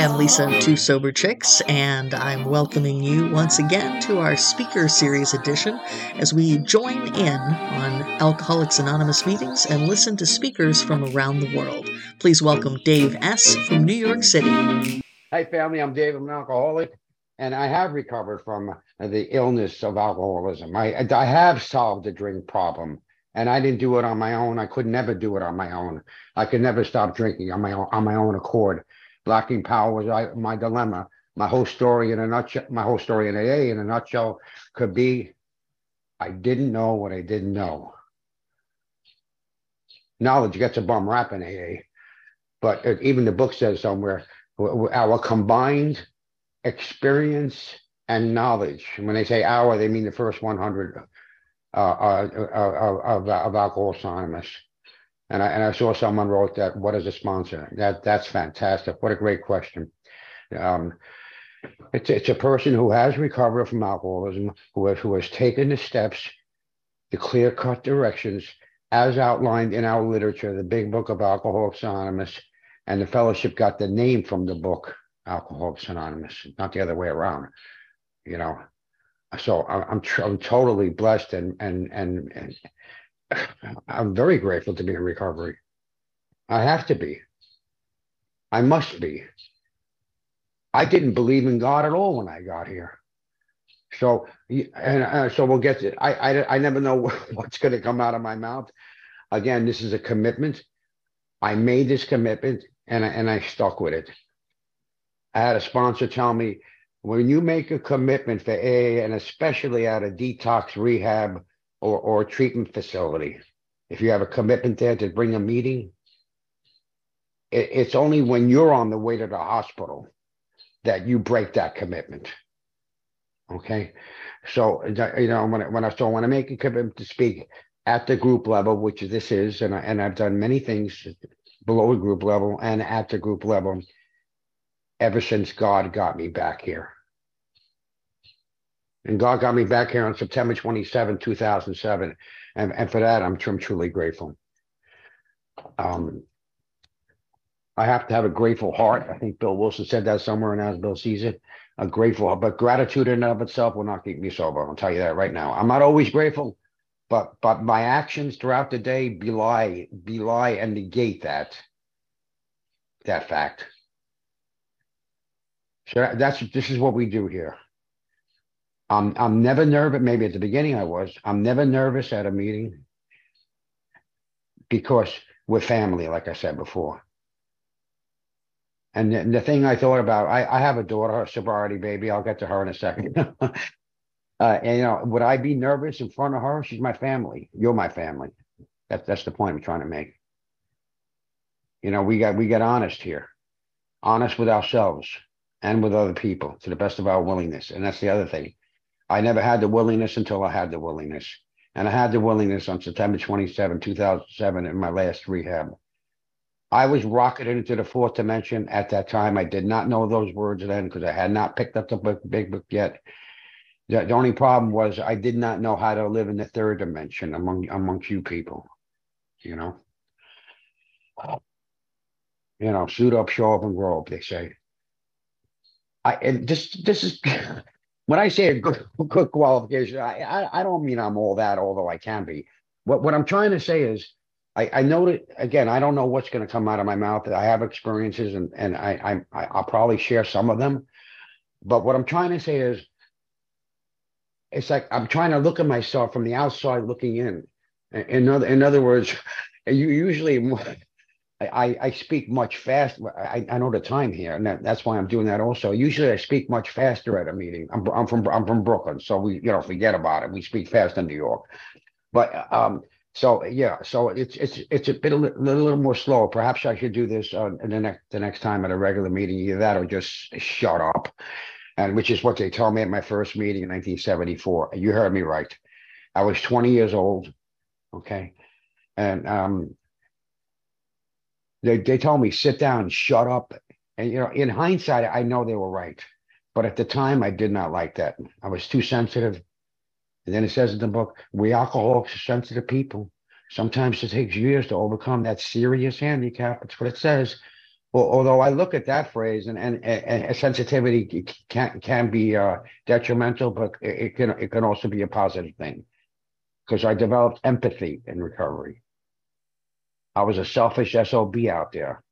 I'm Lisa, of Two Sober Chicks, and I'm welcoming you once again to our Speaker Series edition as we join in on Alcoholics Anonymous meetings and listen to speakers from around the world. Please welcome Dave S. from New York City. Hi, family. I'm Dave. I'm an alcoholic, and I have recovered from the illness of alcoholism. I, I have solved the drink problem and I didn't do it on my own. I could never do it on my own. I could never stop drinking on my own on my own accord. Blocking power was I, my dilemma. My whole story in a nutshell, my whole story in AA in a nutshell could be I didn't know what I didn't know. Knowledge gets a bum rap in AA, but even the book says somewhere our combined experience and knowledge. And when they say our, they mean the first 100 uh, uh, uh, of, of Alcoholics Anonymous. And I, and I saw someone wrote that, what is a sponsor? That That's fantastic. What a great question. Um, it's, it's a person who has recovered from alcoholism, who has, who has taken the steps, the clear cut directions as outlined in our literature, the big book of Alcoholics Anonymous, and the fellowship got the name from the book Alcoholics Anonymous, not the other way around. You know, so I'm I'm totally blessed and and and and I'm very grateful to be in recovery. I have to be. I must be. I didn't believe in God at all when I got here. So and uh, so we'll get to I I I never know what's going to come out of my mouth. Again, this is a commitment. I made this commitment and I, and I stuck with it. I had a sponsor tell me when you make a commitment for AA and especially at a detox rehab or, or treatment facility, if you have a commitment there to bring a meeting, it, it's only when you're on the way to the hospital that you break that commitment. Okay. So, you know, when I, when I, so when I make a commitment to speak at the group level, which this is, and, I, and I've done many things below the group level and at the group level, ever since God got me back here. And God got me back here on September 27, 2007. And, and for that, I'm, I'm truly grateful. Um, I have to have a grateful heart. I think Bill Wilson said that somewhere, and as Bill sees it, a grateful, heart. but gratitude in and of itself will not keep me sober. I'll tell you that right now. I'm not always grateful, but but my actions throughout the day belie belie and negate that that fact. So that's this is what we do here. I'm I'm never nervous. Maybe at the beginning I was. I'm never nervous at a meeting because we're family, like I said before. And the, the thing I thought about, I, I have a daughter, a sobriety baby. I'll get to her in a second. uh, and you know, would I be nervous in front of her? She's my family. You're my family. That's that's the point I'm trying to make. You know, we got we get honest here, honest with ourselves and with other people to the best of our willingness. And that's the other thing. I never had the willingness until I had the willingness. And I had the willingness on September 27, 2007, in my last rehab. I was rocketed into the fourth dimension at that time. I did not know those words then because I had not picked up the book, big book yet. The, the only problem was I did not know how to live in the third dimension among amongst you people. You know, you know, suit up, show up, and grow up. They say. I and this this is when I say a good, good qualification, I, I, I don't mean I'm all that, although I can be. What what I'm trying to say is, I, I know that again. I don't know what's going to come out of my mouth. I have experiences, and and I, I I'll probably share some of them. But what I'm trying to say is, it's like I'm trying to look at myself from the outside looking in. In other in other words, you usually I, I speak much faster. I, I know the time here, and that, that's why I'm doing that also. Usually, I speak much faster at a meeting. I'm, I'm from I'm from Brooklyn, so we you know forget about it. We speak fast in New York, but um, so yeah, so it's it's it's a bit a little, a little more slow. Perhaps I should do this uh, the next the next time at a regular meeting. Either that or just shut up, and which is what they told me at my first meeting in 1974. You heard me right. I was 20 years old, okay, and um, they, they told me, sit down, shut up. And, you know, in hindsight, I know they were right. But at the time, I did not like that. I was too sensitive. And then it says in the book, we alcoholics are sensitive people. Sometimes it takes years to overcome that serious handicap. That's what it says. although I look at that phrase and, and, and sensitivity can, can be uh, detrimental, but it, can, it can also be a positive thing because I developed empathy in recovery. I was a selfish SOB out there.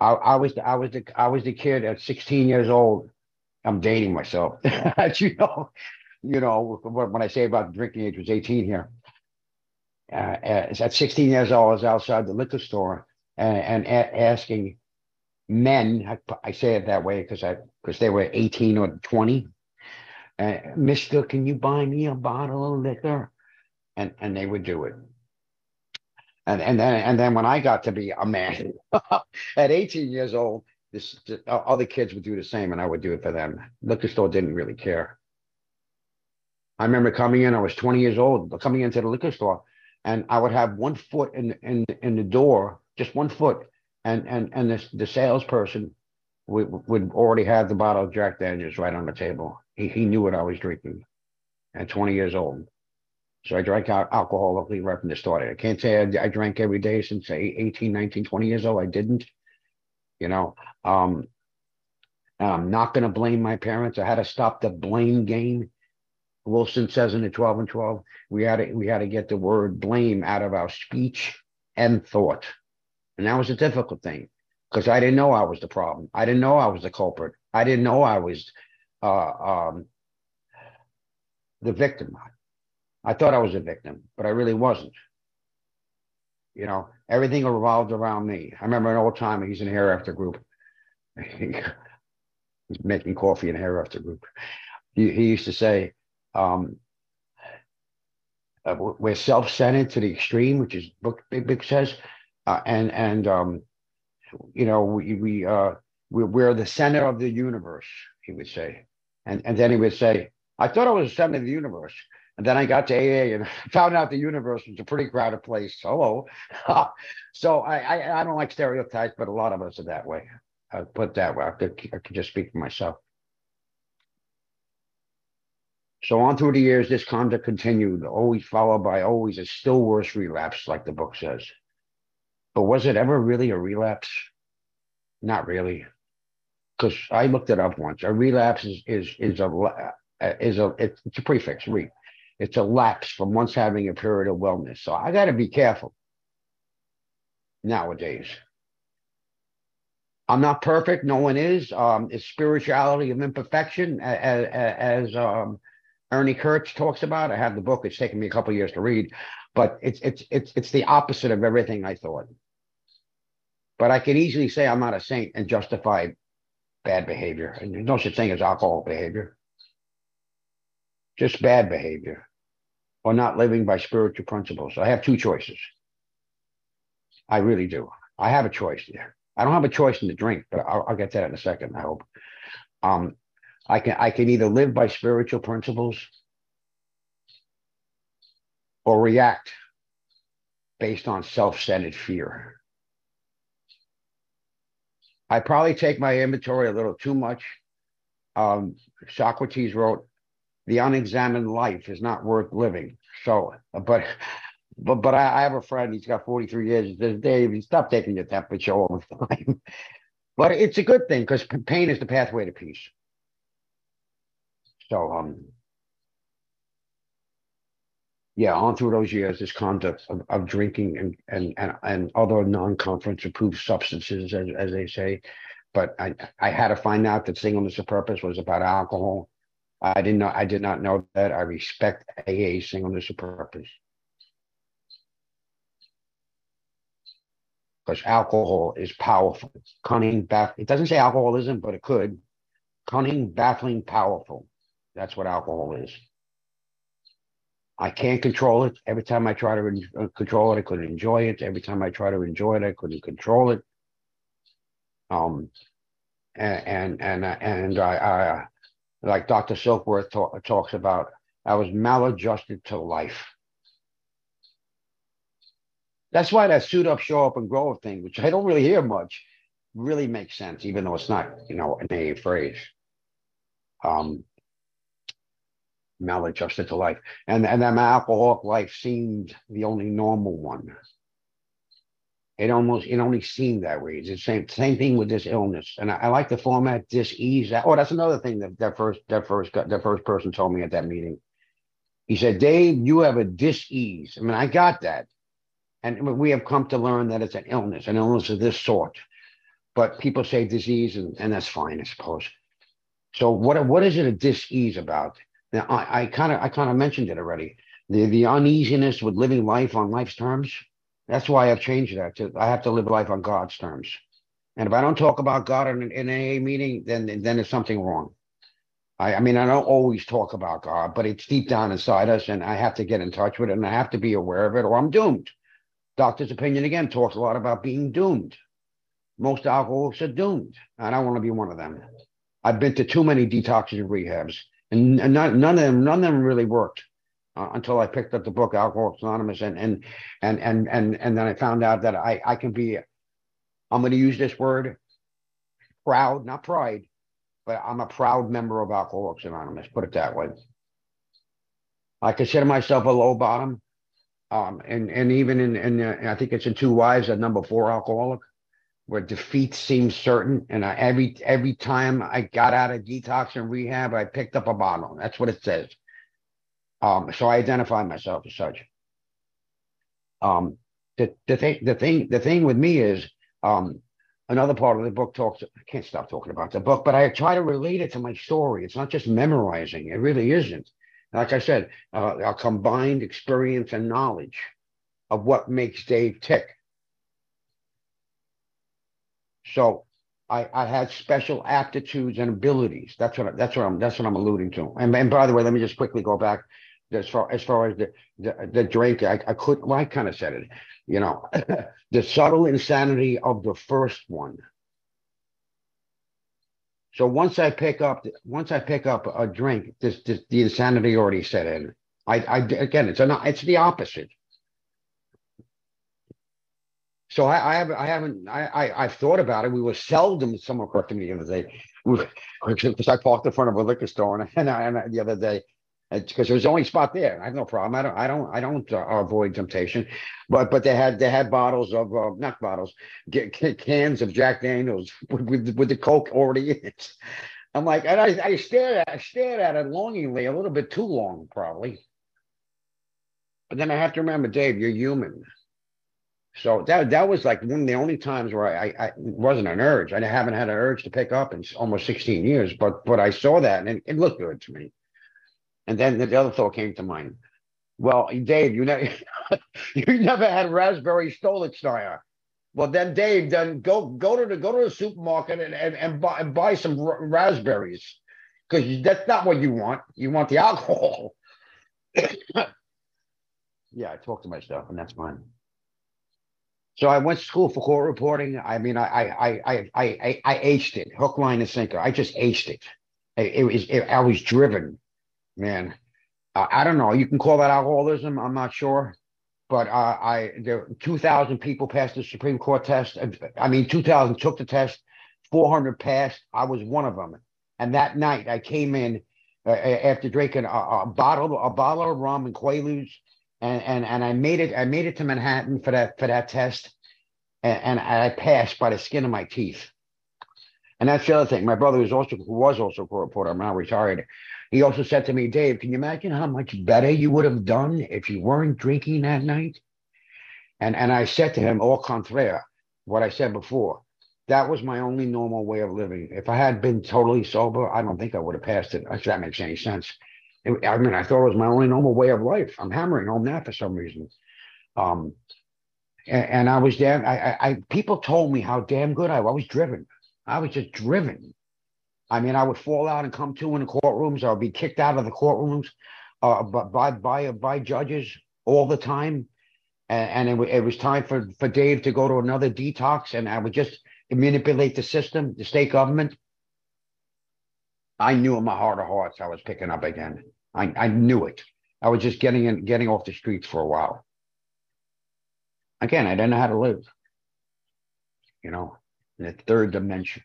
I, I was I was the I was the kid at 16 years old. I'm dating myself. as you know, you know when I say about drinking age was 18 here. Uh, at 16 years old, I was outside the liquor store and, and a- asking men. I, I, say it that way because I because they were 18 or 20. Uh, Mister, can you buy me a bottle of liquor? And and they would do it. And and then and then when I got to be a man at 18 years old, this, other kids would do the same, and I would do it for them. Liquor store didn't really care. I remember coming in. I was 20 years old, coming into the liquor store, and I would have one foot in in in the door, just one foot, and and and the the salesperson would would already have the bottle of Jack Daniels right on the table. He he knew what I was drinking, at 20 years old. So I drank alcohol right from the start. I can't say I, I drank every day since 18, 19, 20 years old. I didn't, you know. Um, I'm not going to blame my parents. I had to stop the blame game. Wilson says in the 12 and 12, we had to, we had to get the word blame out of our speech and thought. And that was a difficult thing because I didn't know I was the problem. I didn't know I was the culprit. I didn't know I was uh, um, the victim. I thought I was a victim, but I really wasn't. You know, everything revolved around me. I remember an old timer, he's in hair after Group. he's making coffee in hair after Group. He, he used to say, um, uh, we're self-centered to the extreme, which is book Big Big says, uh, and and um, you know we we uh we, we're the center of the universe. He would say, and and then he would say, I thought I was the center of the universe. And then I got to AA and found out the universe was a pretty crowded place. Hello. so I, I, I, don't like stereotypes, but a lot of us are that way. I put that way. I could, I could just speak for myself. So on through the years, this conduct continued, always followed by always a still worse relapse, like the book says. But was it ever really a relapse? Not really. Because I looked it up once. A relapse is is is a is a it's a prefix, re it's a lapse from once having a period of wellness. So I got to be careful nowadays. I'm not perfect. No one is. Um, it's spirituality of imperfection, as, as um, Ernie Kurtz talks about. I have the book. It's taken me a couple years to read, but it's it's it's it's the opposite of everything I thought. But I can easily say I'm not a saint and justify bad behavior. And there's no such thing as alcohol behavior just bad behavior or not living by spiritual principles. I have two choices. I really do. I have a choice there. I don't have a choice in the drink, but I'll, I'll get to that in a second. I hope. Um, I can I can either live by spiritual principles or react based on self-centered fear. I probably take my inventory a little too much. Um, Socrates wrote, the unexamined life is not worth living. So, but but but I, I, have a friend. He's got 43 years. He says, Dave, stop taking your temperature all the time. but it's a good thing because pain is the pathway to peace. So um, yeah, on through those years, this conduct of, of drinking and and and and other non-conference approved substances, as as they say. But I I had to find out that singleness of purpose was about alcohol I didn't know. I did not know that. I respect AA singleness of purpose because alcohol is powerful, cunning, baff- It doesn't say alcoholism, but it could. Cunning, baffling, powerful. That's what alcohol is. I can't control it. Every time I try to uh, control it, I couldn't enjoy it. Every time I try to enjoy it, I couldn't control it. Um, and and and, and I, I like Dr. Silkworth talk, talks about, I was maladjusted to life. That's why that suit up, show up, and grow up thing, which I don't really hear much, really makes sense, even though it's not, you know, an A phrase. Um, maladjusted to life. And and that my alcoholic life seemed the only normal one. It almost it only seemed that way. It's the same same thing with this illness, and I, I like the format dis-ease. Oh, that's another thing that that first that first that first person told me at that meeting. He said, "Dave, you have a dis-ease." I mean, I got that, and we have come to learn that it's an illness, an illness of this sort. But people say disease, and, and that's fine, I suppose. So what what is it a dis-ease about? Now I kind of I kind of mentioned it already. The the uneasiness with living life on life's terms. That's why I've changed that. To, I have to live life on God's terms. And if I don't talk about God in, in AA meeting, then then there's something wrong. I, I mean, I don't always talk about God, but it's deep down inside us, and I have to get in touch with it, and I have to be aware of it, or I'm doomed. Doctor's opinion again talks a lot about being doomed. Most alcoholics are doomed. I don't want to be one of them. I've been to too many detoxing rehabs, and, and none, none of them none of them really worked uh, until I picked up the book Alcoholics Anonymous, and and and and and and then I found out that I I can be. I'm going to use this word, proud, not pride, but I'm a proud member of Alcoholics Anonymous. Put it that way. I consider myself a low bottom, um, and and even in in uh, I think it's in To Wives, a number four alcoholic, where defeat seems certain. And I, every every time I got out of detox and rehab, I picked up a bottle. That's what it says. Um, so I identify myself as such. Um, the, the thing, the thing, the thing with me is, um, another part of the book talks. I can't stop talking about the book, but I try to relate it to my story. It's not just memorizing; it really isn't. Like I said, uh, a combined experience and knowledge of what makes Dave tick. So I, I had special aptitudes and abilities. That's what that's what I'm that's what I'm alluding to. And, and by the way, let me just quickly go back as far as far as the the, the drink, I, I could well, I kind of said it, you know, the subtle insanity of the first one. So once I pick up once I pick up a drink, this, this the insanity already set in. I, I again, it's it's the opposite. So I, I haven't I haven't I, I I've thought about it. We were seldom someone corrected me the other day because I parked in front of a liquor store and, and, I, and the other day because there was the only spot there. I have no problem. I don't. I don't. I don't uh, avoid temptation, but but they had they had bottles of uh, not bottles, cans of Jack Daniels with, with, with the Coke already in it. I'm like, and I, I stared at I stared at it longingly, a little bit too long, probably. But then I have to remember, Dave, you're human. So that that was like one of the only times where I, I, I wasn't an urge. I haven't had an urge to pick up in almost 16 years, but but I saw that and it, it looked good to me. And then the other thought came to mind. Well, Dave, you never you never had raspberry Stolichnaya. Well, then Dave, then go go to the go to the supermarket and and, and buy and buy some r- raspberries because that's not what you want. You want the alcohol. yeah, I talk to myself, and that's fine. So I went to school for court reporting. I mean, I I I I I, I aced it, hook, line, and sinker. I just aced it. It, it was it, I was driven man, I don't know. You can call that alcoholism. I'm not sure. But uh, I there 2,000 people passed the Supreme Court test. I mean, 2,000 took the test. 400 passed. I was one of them. And that night, I came in uh, after drinking a, a, bottle a bottle of rum and Quaaludes, and and and I made it. I made it to Manhattan for that for that test, and, and I passed by the skin of my teeth. And that's the other thing. My brother was also who was also a court reporter. I'm now retired. He also said to me, Dave, can you imagine how much better you would have done if you weren't drinking that night? And and I said to him, au contraire, what I said before. That was my only normal way of living. If I had been totally sober, I don't think I would have passed it. If that makes any sense. I mean, I thought it was my only normal way of life. I'm hammering home that for some reason. Um, and, and I was damn. I, I, I people told me how damn good I was. I was driven. I was just driven. I mean, I would fall out and come to in the courtrooms. I would be kicked out of the courtrooms uh, by by by judges all the time, and, and it, it, was time for for Dave to go to another detox, and I would just manipulate the system, the state government. I knew in my heart of hearts I was picking up again. I, I knew it. I was just getting in, getting off the streets for a while. Again, I didn't know how to live. You know, in the third dimension.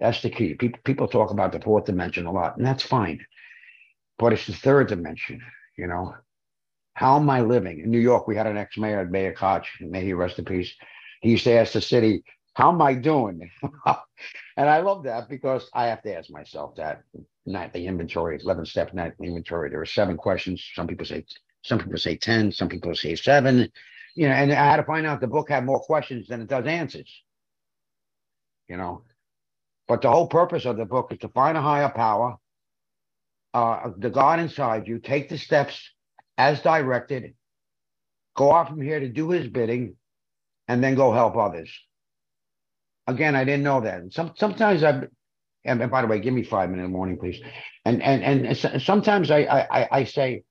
That's the key. People people talk about the fourth dimension a lot, and that's fine. But it's the third dimension, you know. How am I living? In New York, we had an ex-mayor, Mayor Koch, may he rest in peace. He used to ask the city, how am I doing? and I love that because I have to ask myself that nightly inventory, 11 step nightly inventory. There are seven questions. Some people say, some people say 10, some people say seven, you know, and I had to find out the book had more questions than it does answers, you know. But the whole purpose of the book is to find a higher power, uh, the God inside you, take the steps as directed, go off from here to do his bidding, and then go help others. Again, I didn't know that. Some sometimes I, and by the way, give me five minutes in the morning, please. And and and sometimes I I I say,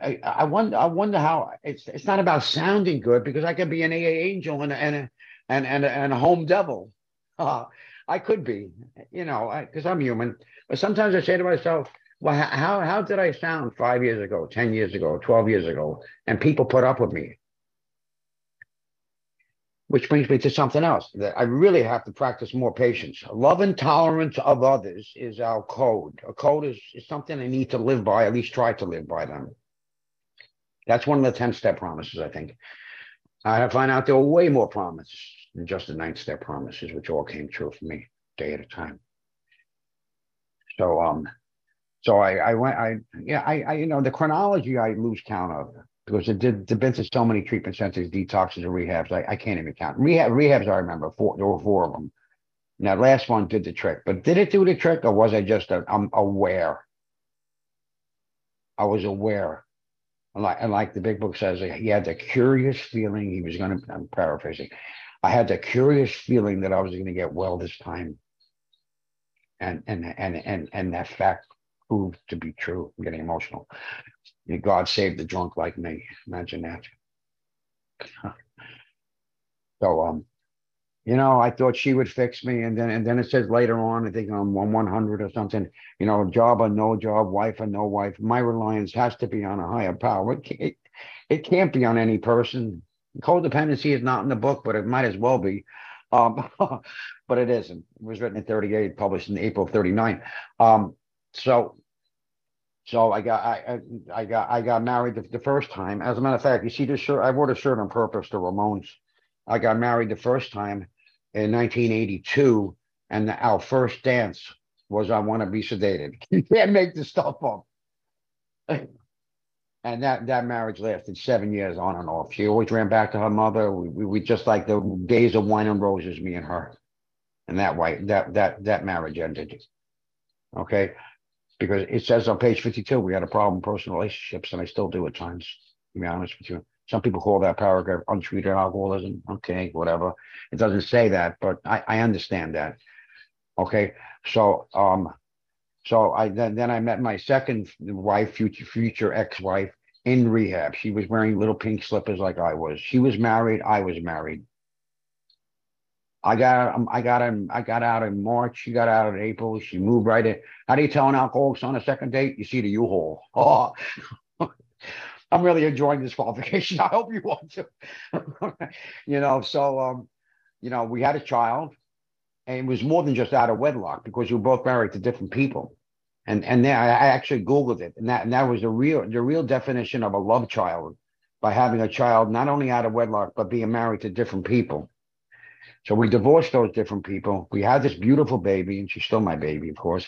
I, I wonder I wonder how it's it's not about sounding good because I could be an AA angel and a, and a, and and a, and a home devil. Uh, I could be, you know, because I'm human. But sometimes I say to myself, well, how how did I sound five years ago, ten years ago, twelve years ago, and people put up with me? which brings me to something else that I really have to practice more patience. Love and tolerance of others is our code. A code is, is something I need to live by, at least try to live by them. That's one of the 10 step promises, I think. I find out there are way more promises than just the nine step promises, which all came true for me day at a time. So, um, so I, I went, I, yeah, I, I, you know, the chronology I lose count of because it did been to so many treatment centers, detoxes, and rehabs. I, I can't even count. Rehab rehabs, I remember four. There were four of them. Now, last one did the trick, but did it do the trick, or was I just a, I'm aware? I was aware, and like and like the big book says, he had the curious feeling he was going to. I'm paraphrasing. I had the curious feeling that I was going to get well this time, and and and and and that fact proved to be true. I'm getting emotional. God saved the drunk like me. Imagine that. so um, you know, I thought she would fix me, and then and then it says later on, I think on one one hundred or something, you know, job or no job, wife or no wife. My reliance has to be on a higher power. It, it, it can't be on any person. Codependency is not in the book, but it might as well be. Um, but it isn't. It was written in 38, published in April 39. Um, so so I got I I got I got married the, the, first time. As a matter of fact, you see this shirt. I wore a shirt on purpose to Ramones. I got married the first time in 1982, and the, our first dance was "I Want to Be Sedated." You can't make this stuff up. and that that marriage lasted seven years on and off. She always ran back to her mother. We, we, we just like the days of wine and roses, me and her. And that way that that that marriage ended. Okay because it says on page 52 we had a problem in personal relationships and i still do at times to be honest with you some people call that paragraph untreated alcoholism okay whatever it doesn't say that but i, I understand that okay so um so i then, then i met my second wife future future ex-wife in rehab she was wearing little pink slippers like i was she was married i was married I got um, I got I got out in March. She got out in April. She moved right in. How do you tell an alcoholic on a second date? You see the U-Haul. Oh, I'm really enjoying this qualification. I hope you want to. you know, so um, you know, we had a child, and it was more than just out of wedlock because we were both married to different people. And and then I, actually Googled it, and that and that was the real the real definition of a love child by having a child not only out of wedlock but being married to different people. So we divorced those different people. We had this beautiful baby, and she's still my baby, of course.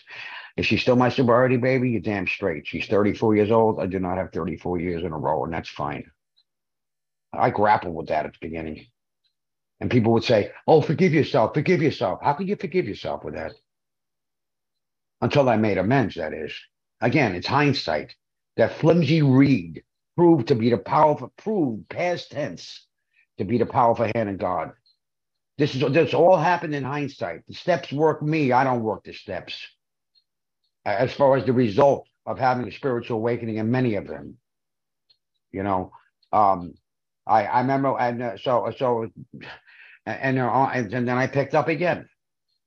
Is she still my sobriety baby? You're damn straight. She's 34 years old. I do not have 34 years in a row, and that's fine. I grappled with that at the beginning. And people would say, Oh, forgive yourself, forgive yourself. How can you forgive yourself with that? Until I made amends, that is. Again, it's hindsight. That flimsy reed proved to be the powerful, proved past tense to be the powerful hand of God. This is this all happened in hindsight. The steps work me. I don't work the steps. As far as the result of having a spiritual awakening, and many of them, you know, um, I I remember, and uh, so so, and uh, and, and then I picked up again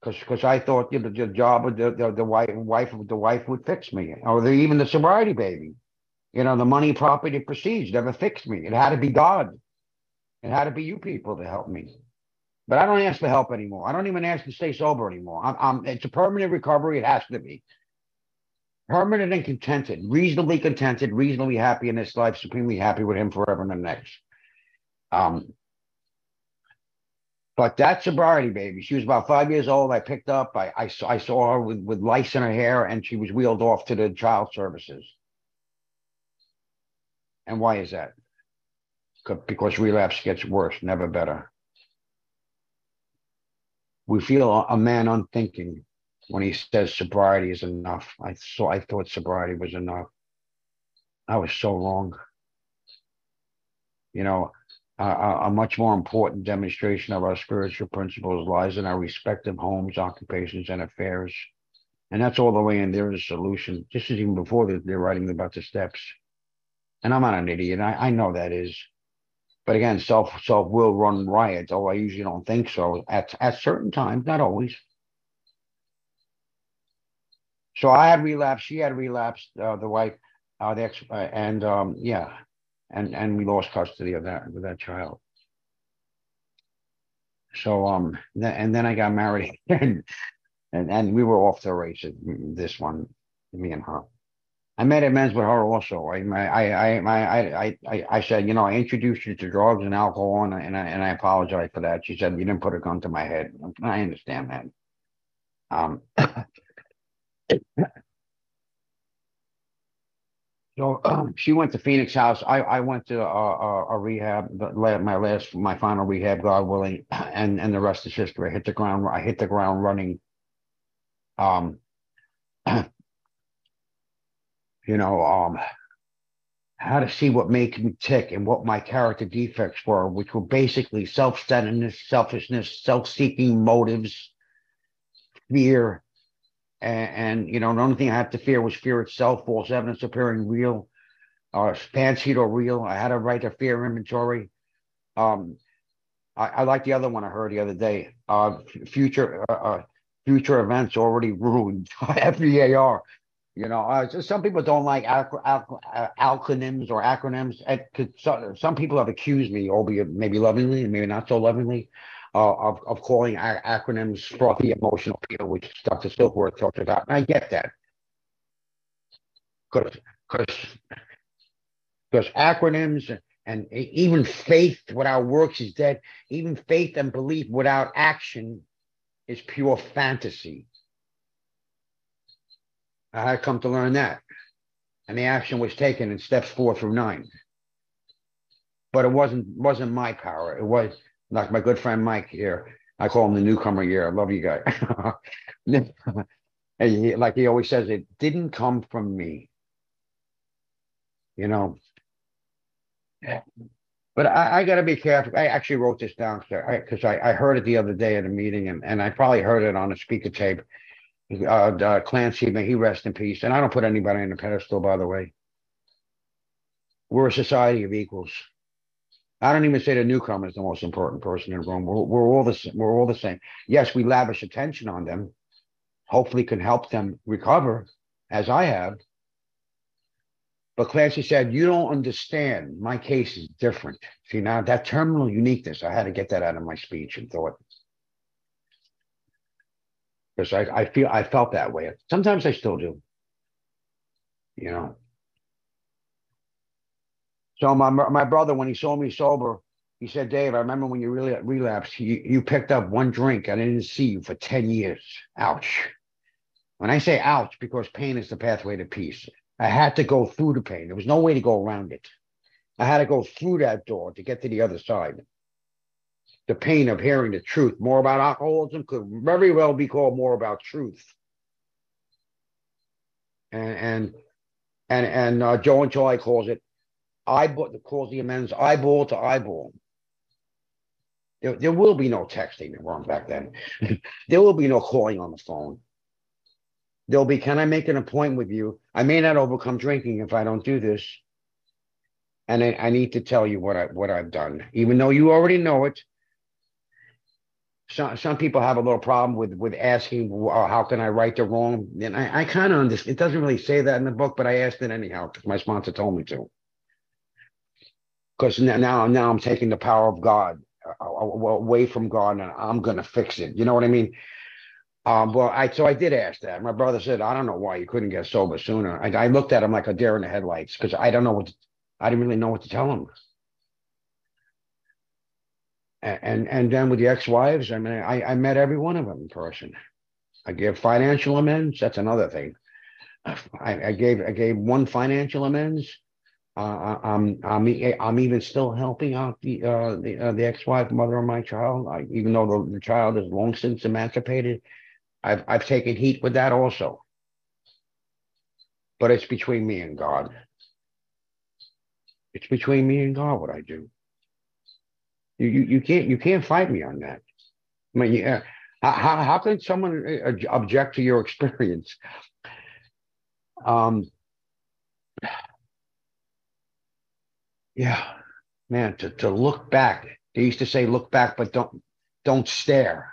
because because I thought you know, the job of the, the, the wife wife the wife would fix me, or the, even the sobriety baby, you know, the money, property, prestige never fixed me. It had to be God. It had to be you people to help me. But I don't ask for help anymore. I don't even ask to stay sober anymore. I'm, I'm, it's a permanent recovery. It has to be. permanent and contented, reasonably contented, reasonably happy in this life, supremely happy with him forever and the next. Um, but that sobriety baby, she was about five years old. I picked up, I, I, saw, I saw her with, with lice in her hair, and she was wheeled off to the child services. And why is that? Because relapse gets worse, never better. We feel a man unthinking when he says sobriety is enough. I saw I thought sobriety was enough. I was so wrong. You know, uh, a much more important demonstration of our spiritual principles lies in our respective homes, occupations, and affairs. And that's all the way in there is a solution. Just as even before they're writing about the steps. And I'm not an idiot. I, I know that is. But again, self self will run riot. Oh, I usually don't think so. At at certain times, not always. So I had relapsed. She had relapsed. Uh, the wife, uh, the ex, uh, and um, yeah, and and we lost custody of that with that child. So um, th- and then I got married, and and and we were off the races. This one, me and her. I made amends with her also. I I I I I I said, you know, I introduced you to drugs and alcohol, and I, and I, and I apologize for that. She said, you didn't put a gun to my head. I understand that. Um, so um, she went to Phoenix House. I I went to a, a, a rehab, my last, my final rehab, God willing, and and the rest is history. I hit the ground. I hit the ground running. Um you know, um, how to see what makes me tick and what my character defects were, which were basically self-centeredness, selfishness, self-seeking motives, fear, and, and, you know, the only thing I had to fear was fear itself, false evidence appearing real, uh, fancied or real. I had to write a fear inventory. Um, I, I like the other one I heard the other day. Uh, future, uh, uh future events already ruined. F-E-A-R. You know, uh, some people don't like ac- ac- uh, acronyms or acronyms. Some, some people have accused me, albeit maybe lovingly and maybe not so lovingly, uh, of, of calling ac- acronyms frothy emotional appeal, which Dr. Silkworth talked about. And I get that. Because acronyms and even faith without works is dead. Even faith and belief without action is pure fantasy. I had come to learn that. And the action was taken in steps four through nine. But it wasn't wasn't my power. It was like my good friend Mike here. I call him the newcomer year. I love you guys. he, like he always says, it didn't come from me. You know. But I, I got to be careful. I actually wrote this down because I, I, I heard it the other day at a meeting, and, and I probably heard it on a speaker tape uh, uh, Clancy, may he rest in peace. And I don't put anybody on a pedestal, by the way. We're a society of equals. I don't even say the newcomer is the most important person in the room. We're, we're all the we're all the same. Yes, we lavish attention on them. Hopefully, can help them recover, as I have. But Clancy said, "You don't understand. My case is different." See now that terminal uniqueness. I had to get that out of my speech and thought because I, I feel I felt that way. Sometimes I still do. You know. So my my brother, when he saw me sober, he said, "Dave, I remember when you really relapsed. You you picked up one drink. I didn't see you for ten years. Ouch." When I say ouch, because pain is the pathway to peace. I had to go through the pain. There was no way to go around it. I had to go through that door to get to the other side the pain of hearing the truth. More about alcoholism could very well be called more about truth. And and and, and uh, Joe and Charlie calls it eyeball calls the amends eyeball to eyeball. There, there will be no texting wrong back then. there will be no calling on the phone. There'll be, can I make an appointment with you? I may not overcome drinking if I don't do this. And I, I need to tell you what I what I've done, even though you already know it some some people have a little problem with with asking well, how can I right the wrong, and I, I kind of understand. It doesn't really say that in the book, but I asked it anyhow because my sponsor told me to. Because now now I'm taking the power of God uh, uh, away from God, and I'm going to fix it. You know what I mean? Um, well, I so I did ask that. My brother said, I don't know why you couldn't get sober sooner. I, I looked at him like a deer in the headlights because I don't know what to, I didn't really know what to tell him. A- And and then with the ex-wives, I mean, I, I met every one of them in person. I gave financial amends. That's another thing. I, I gave I gave one financial amends. I'm I'm I'm even still helping out the uh the uh, the ex-wife, mother of my child. I, even though the, the child is long since emancipated, I've I've taken heat with that also. But it's between me and God. It's between me and God what I do. You you, you can't you can't fight me on that. I mean, yeah. How, how, can someone uh, object to your experience? Um, yeah, man, to, to look back. They used to say, look back, but don't don't stare.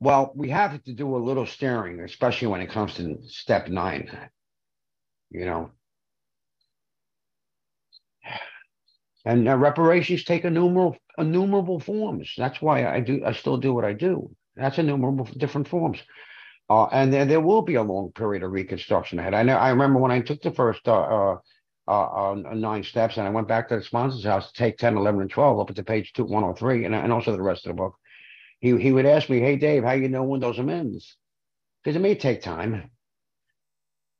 Well, we have to do a little staring, especially when it comes to step nine. You know. And uh, reparations take innumerable innumerable forms. That's why I do I still do what I do. That's innumerable different forms. Uh, and then there will be a long period of reconstruction ahead. I know. I remember when I took the first uh, uh, uh, nine steps, and I went back to the sponsor's house to take 10, 11, and 12 up the page two, 103, and, and also the rest of the book. He, he would ask me, Hey, Dave, how you know when those amends? Because it may take time.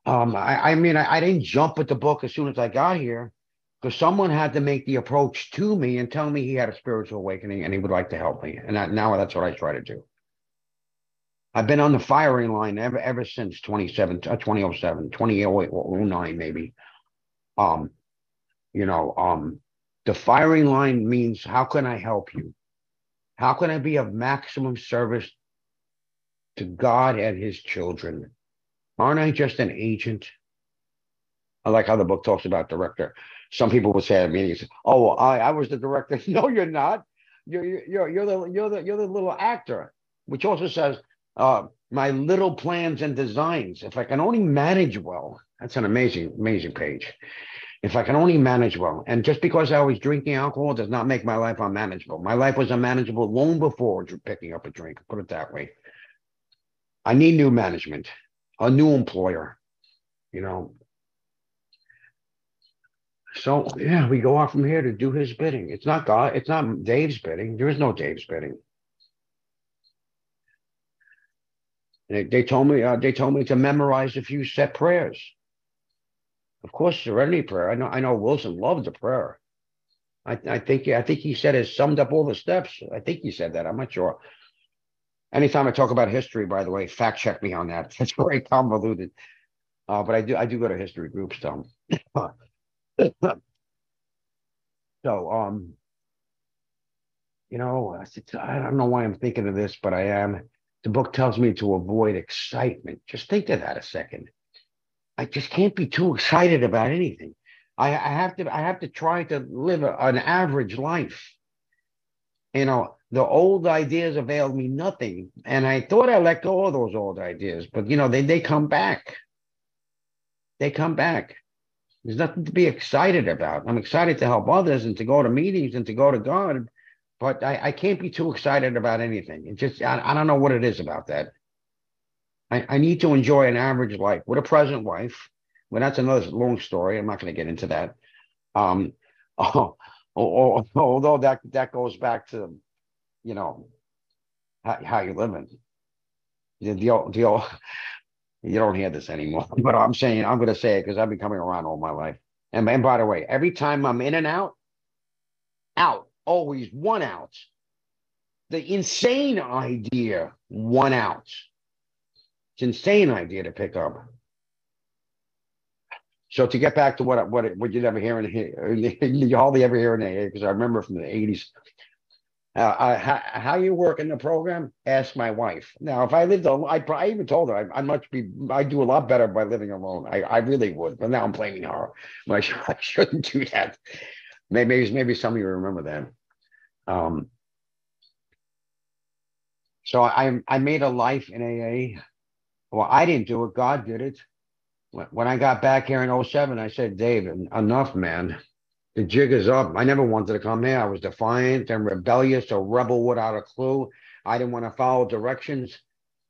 Um, I, I mean, I, I didn't jump at the book as soon as I got here because someone had to make the approach to me and tell me he had a spiritual awakening and he would like to help me. And that, now that's what I try to do. I've been on the firing line ever ever since 27, uh, 2007, 2009 maybe. Um, you know, um, the firing line means how can I help you? How can I be of maximum service to God and his children? Aren't I just an agent? I like how the book talks about director. Some people would say at meetings, "Oh, I, I was the director." No, you're not. You're you're you're the you're the you're the little actor. Which also says, uh, "My little plans and designs." If I can only manage well, that's an amazing amazing page. If I can only manage well, and just because I was drinking alcohol does not make my life unmanageable. My life was unmanageable long before picking up a drink. Put it that way. I need new management, a new employer. You know, so yeah, we go off from here to do his bidding. It's not God, it's not Dave's bidding. There is no Dave's bidding. They, they told me uh, they told me to memorize a few set prayers. Of course, serenity prayer. I know I know Wilson loved the prayer. I, I think I think he said it summed up all the steps. I think he said that. I'm not sure. Anytime I talk about history, by the way, fact check me on that. That's very convoluted. Uh, but I do I do go to history groups, Tom. so um you know i don't know why i'm thinking of this but i am the book tells me to avoid excitement just think of that a second i just can't be too excited about anything i, I have to i have to try to live a, an average life you know the old ideas availed me nothing and i thought i let go of those old ideas but you know they, they come back they come back there's nothing to be excited about. I'm excited to help others and to go to meetings and to go to God, but I, I can't be too excited about anything. It just I, I don't know what it is about that. I, I need to enjoy an average life with a present wife. Well, that's another long story. I'm not going to get into that. Um, oh, oh, although that that goes back to, you know, how, how you living. The, the, old, the old, you don't hear this anymore, but I'm saying I'm going to say it because I've been coming around all my life. And, and by the way, every time I'm in and out, out, always one out. The insane idea, one out. It's insane idea to pick up. So to get back to what what what you never hear in here you hardly ever hear in AA because I remember from the 80s uh, I, how, how, you work in the program? Ask my wife. Now, if I lived alone, I, I even told her I, I much be I do a lot better by living alone. I, I really would, but now I'm blaming her. I, should, I shouldn't do that. Maybe maybe some of you remember that. Um, so I I made a life in AA. Well, I didn't do it. God did it. When I got back here in 07, I said, Dave, enough, man the jig is up. I never wanted to come here. I was defiant and rebellious, a rebel without a clue. I didn't want to follow directions.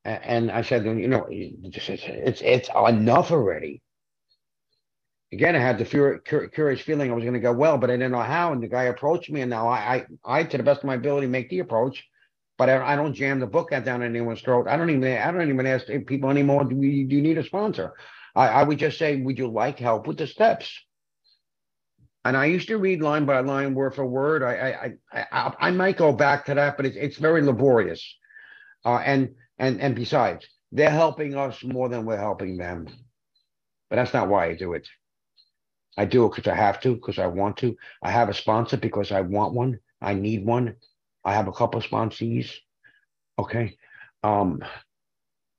And I said, you know, it's it's enough already. Again, I had the curious feeling I was going to go well, but I didn't know how. And the guy approached me, and now I, I, I to the best of my ability, make the approach. But I, I don't jam the book down anyone's throat. I don't even, I don't even ask people anymore. Do you, do you need a sponsor? I, I would just say, would you like help with the steps? And I used to read line by line, word for word. I, I, I, I might go back to that, but it's, it's very laborious. Uh, and and and besides, they're helping us more than we're helping them. But that's not why I do it. I do it because I have to, because I want to. I have a sponsor because I want one. I need one. I have a couple of sponsees. Okay. Um,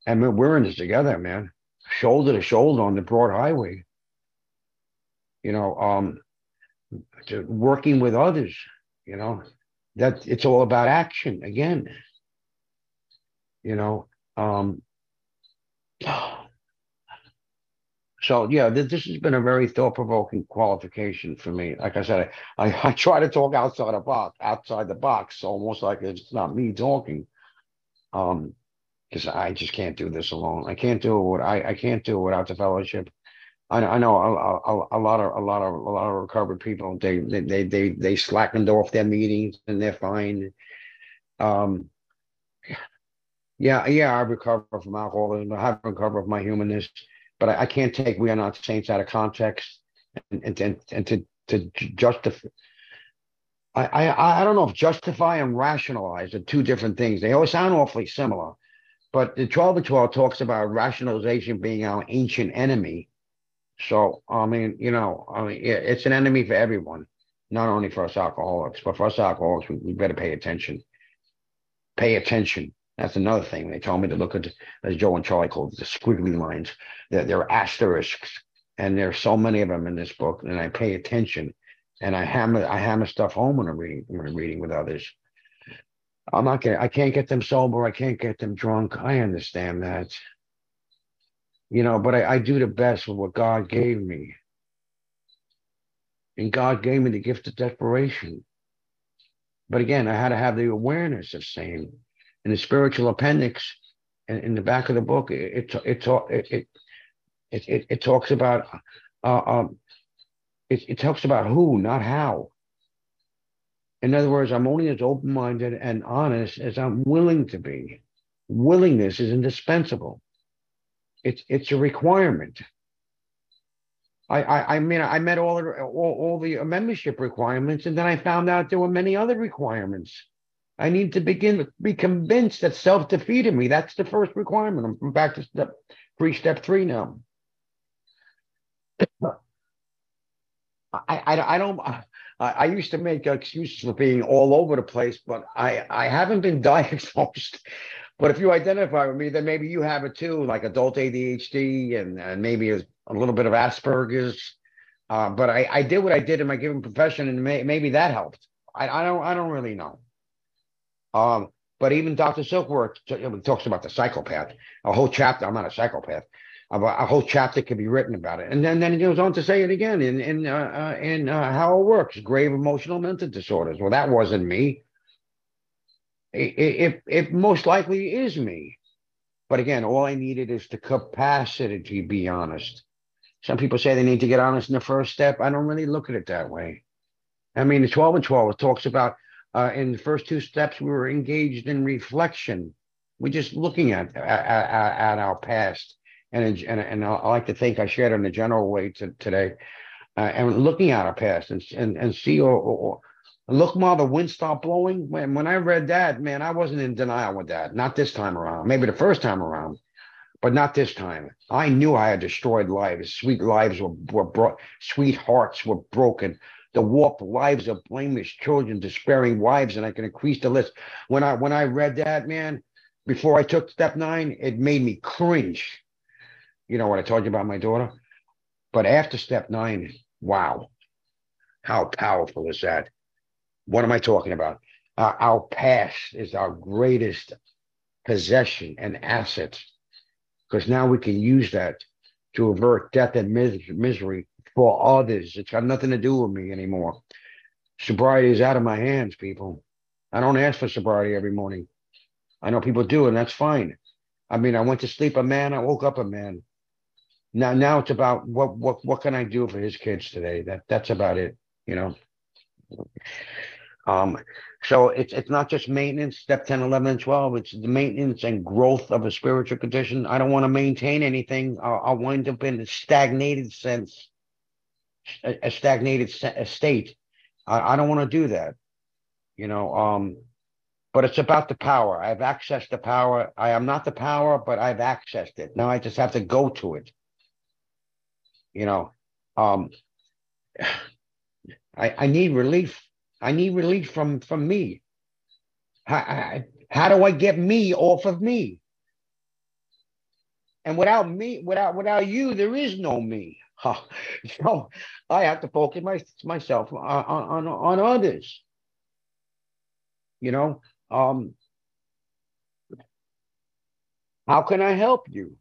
and we're in this together, man. Shoulder to shoulder on the broad highway. You know, um, working with others, you know, that it's all about action again. You know, um, so yeah, this, this has been a very thought-provoking qualification for me. Like I said, I, I, I try to talk outside the box, outside the box, almost like it's not me talking. Um, because I just can't do this alone. I can't do it. I, I can't do it without the fellowship. I, I know a, a, a, lot of a lot of a lot of recovered people. They they they they slackened off their meetings and they're fine. Um, yeah, yeah, I recover from alcoholism. I have recovered from my humanness but I, I, can't take "We Are Not Saints" out of context and and and, and to to justify. I, I I don't know if justify and rationalize are two different things. They always sound awfully similar, but the twelve and twelve talks about rationalization being our ancient enemy. So I mean, you know, I mean, it's an enemy for everyone, not only for us alcoholics, but for us alcoholics, we, we better pay attention. Pay attention. That's another thing. They told me to look at, as Joe and Charlie called it, the squiggly lines. They're, they're asterisks, and there's so many of them in this book. And I pay attention, and I hammer I hammer stuff home when I'm reading when I'm reading with others. I'm not getting. I can't get them sober. I can't get them drunk. I understand that. You know, but I, I do the best with what God gave me. And God gave me the gift of desperation. But again, I had to have the awareness of saying, in the spiritual appendix in, in the back of the book, it it it it it, it, talks about uh, um, it, it talks about who, not how. In other words, I'm only as open minded and honest as I'm willing to be. Willingness is indispensable. It's it's a requirement. I, I, I mean I met all all, all the membership requirements, and then I found out there were many other requirements. I need to begin to be convinced that self defeated me. That's the first requirement. I'm back to step three, step three now. I, I, I don't. I, I used to make excuses for being all over the place, but I, I haven't been diagnosed. But if you identify with me, then maybe you have it too, like adult ADHD and, and maybe a, a little bit of Asperger's. Uh, but I, I did what I did in my given profession, and may, maybe that helped. I, I don't I don't really know. Um, but even Dr. Silkworth talks about the psychopath. A whole chapter. I'm not a psychopath. A whole chapter could be written about it, and then then he goes on to say it again in in uh, uh, in uh, how it works. Grave emotional mental disorders. Well, that wasn't me. It, it, it most likely is me. But again, all I needed is the capacity to be honest. Some people say they need to get honest in the first step. I don't really look at it that way. I mean, the 12 and 12, talks about uh, in the first two steps, we were engaged in reflection. We're just looking at at, at our past, and and and I like to think I shared in a general way to, today, uh, and looking at our past and and and see or, or look while the wind stopped blowing. When when I read that, man, I wasn't in denial with that. Not this time around. Maybe the first time around, but not this time. I knew I had destroyed lives. Sweet lives were were brought. Sweet hearts were broken the warped lives of blameless children, despairing wives, and I can increase the list. When I when I read that, man, before I took step nine, it made me cringe. You know what I told you about my daughter? But after step nine, wow, how powerful is that? What am I talking about? Uh, our past is our greatest possession and asset because now we can use that to avert death and mis- misery for others. It's got nothing to do with me anymore. Sobriety is out of my hands, people. I don't ask for sobriety every morning. I know people do, and that's fine. I mean, I went to sleep a man, I woke up a man. Now, now it's about what what what can I do for his kids today? That that's about it, you know. Um, so it's it's not just maintenance, step 10, 11, and 12. It's the maintenance and growth of a spiritual condition. I don't want to maintain anything. I'll, I'll wind up in a stagnated sense, a, stagnated state. I, I don't want to do that. You know, um, but it's about the power. I have access to power. I am not the power, but I've accessed it. Now I just have to go to it. You know, um, I, I need relief I need relief from from me. How, how do I get me off of me? And without me, without without you, there is no me. so I have to focus my, myself on, on on others. You know, um, how can I help you?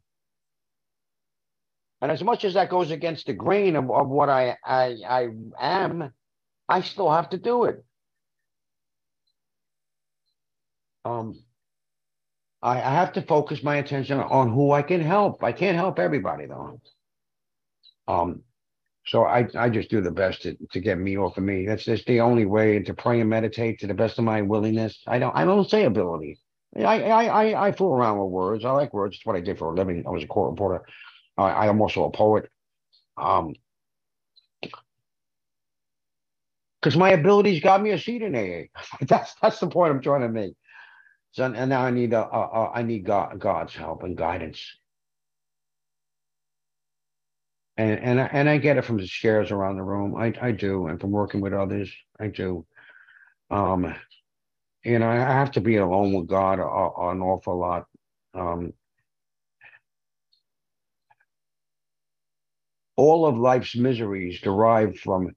And as much as that goes against the grain of, of what I, I I am, I still have to do it. Um, I, I have to focus my attention on who I can help. I can't help everybody though. Um, so I, I just do the best to, to get me off of me. That's just the only way to pray and meditate to the best of my willingness. I don't I don't say ability. I I I, I fool around with words. I like words. It's what I did for a living. I was a court reporter. I, I am also a poet. Um, because my abilities got me a seat in AA. that's that's the point I'm trying to make. So and now I need a, a, a I need God, God's help and guidance. And and I, and I get it from the shares around the room. I I do, and from working with others, I do. Um, you know, I have to be alone with God a, a, an awful lot. Um, all of life's miseries derive from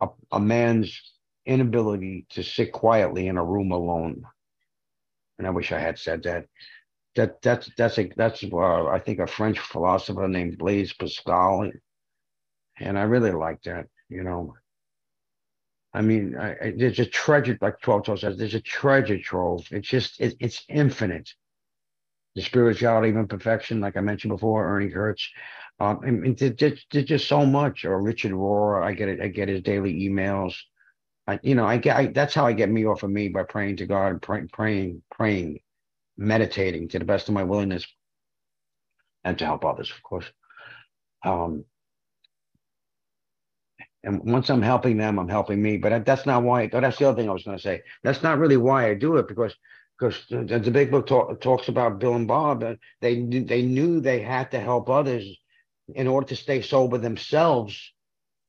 a, a man's inability to sit quietly in a room alone. And I wish I had said that. That that's that's a that's uh, I think a French philosopher named Blaise Pascal, and I really like that. You know, I mean, I, I, there's a treasure, like Twelve says, there's a treasure trove. It's just it, it's infinite. The spirituality of imperfection, like I mentioned before, Ernie Kurtz. Um, I mean, there's just, there's just so much. Or Richard Rohr, I get it. I get his daily emails. I, you know, I get I, that's how I get me off of me by praying to God, pray, praying, praying, meditating to the best of my willingness, and to help others, of course. Um, and once I'm helping them, I'm helping me. But that's not why. Oh, that's the other thing I was going to say. That's not really why I do it because because the, the big book talk, talks about Bill and Bob. Uh, they they knew they had to help others in order to stay sober themselves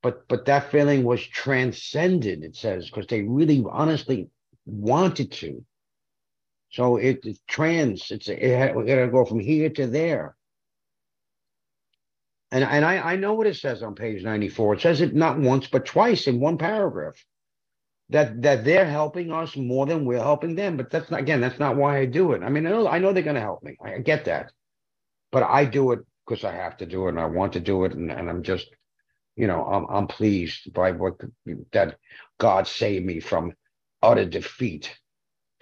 but but that feeling was transcended it says because they really honestly wanted to so it, it's trans it's it had, we gotta go from here to there. And and I, I know what it says on page 94 it says it not once but twice in one paragraph that that they're helping us more than we're helping them. But that's not again that's not why i do it. I mean i know, I know they're to help me. I get that. But i do it because I have to do it and I want to do it. And, and I'm just, you know, I'm, I'm pleased by what that God saved me from utter defeat.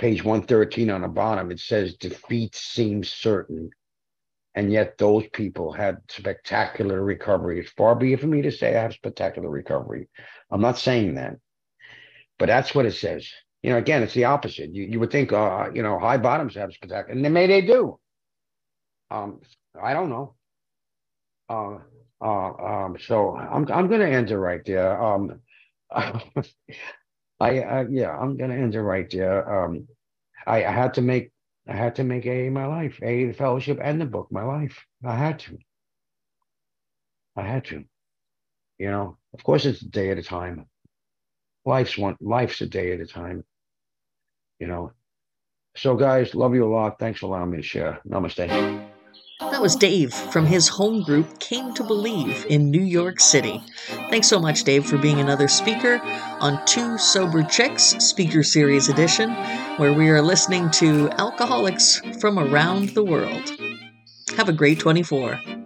Page 113 on the bottom, it says defeat seems certain. And yet those people had spectacular recovery. It's far be it for me to say I have spectacular recovery. I'm not saying that, but that's what it says. You know, again, it's the opposite. You, you would think, uh, you know, high bottoms have spectacular, and they may they do. Um, I don't know. Uh, uh, um, so I'm I'm gonna end it right there. Um, I uh, yeah, I'm gonna end it right there. Um, I, I had to make I had to make a my life, a the fellowship and the book my life. I had to. I had to. You know, of course, it's a day at a time. Life's one. Life's a day at a time. You know. So, guys, love you a lot. Thanks for allowing me to share. Namaste. That was Dave from his home group Came to Believe in New York City. Thanks so much, Dave, for being another speaker on Two Sober Chicks Speaker Series Edition, where we are listening to alcoholics from around the world. Have a great 24.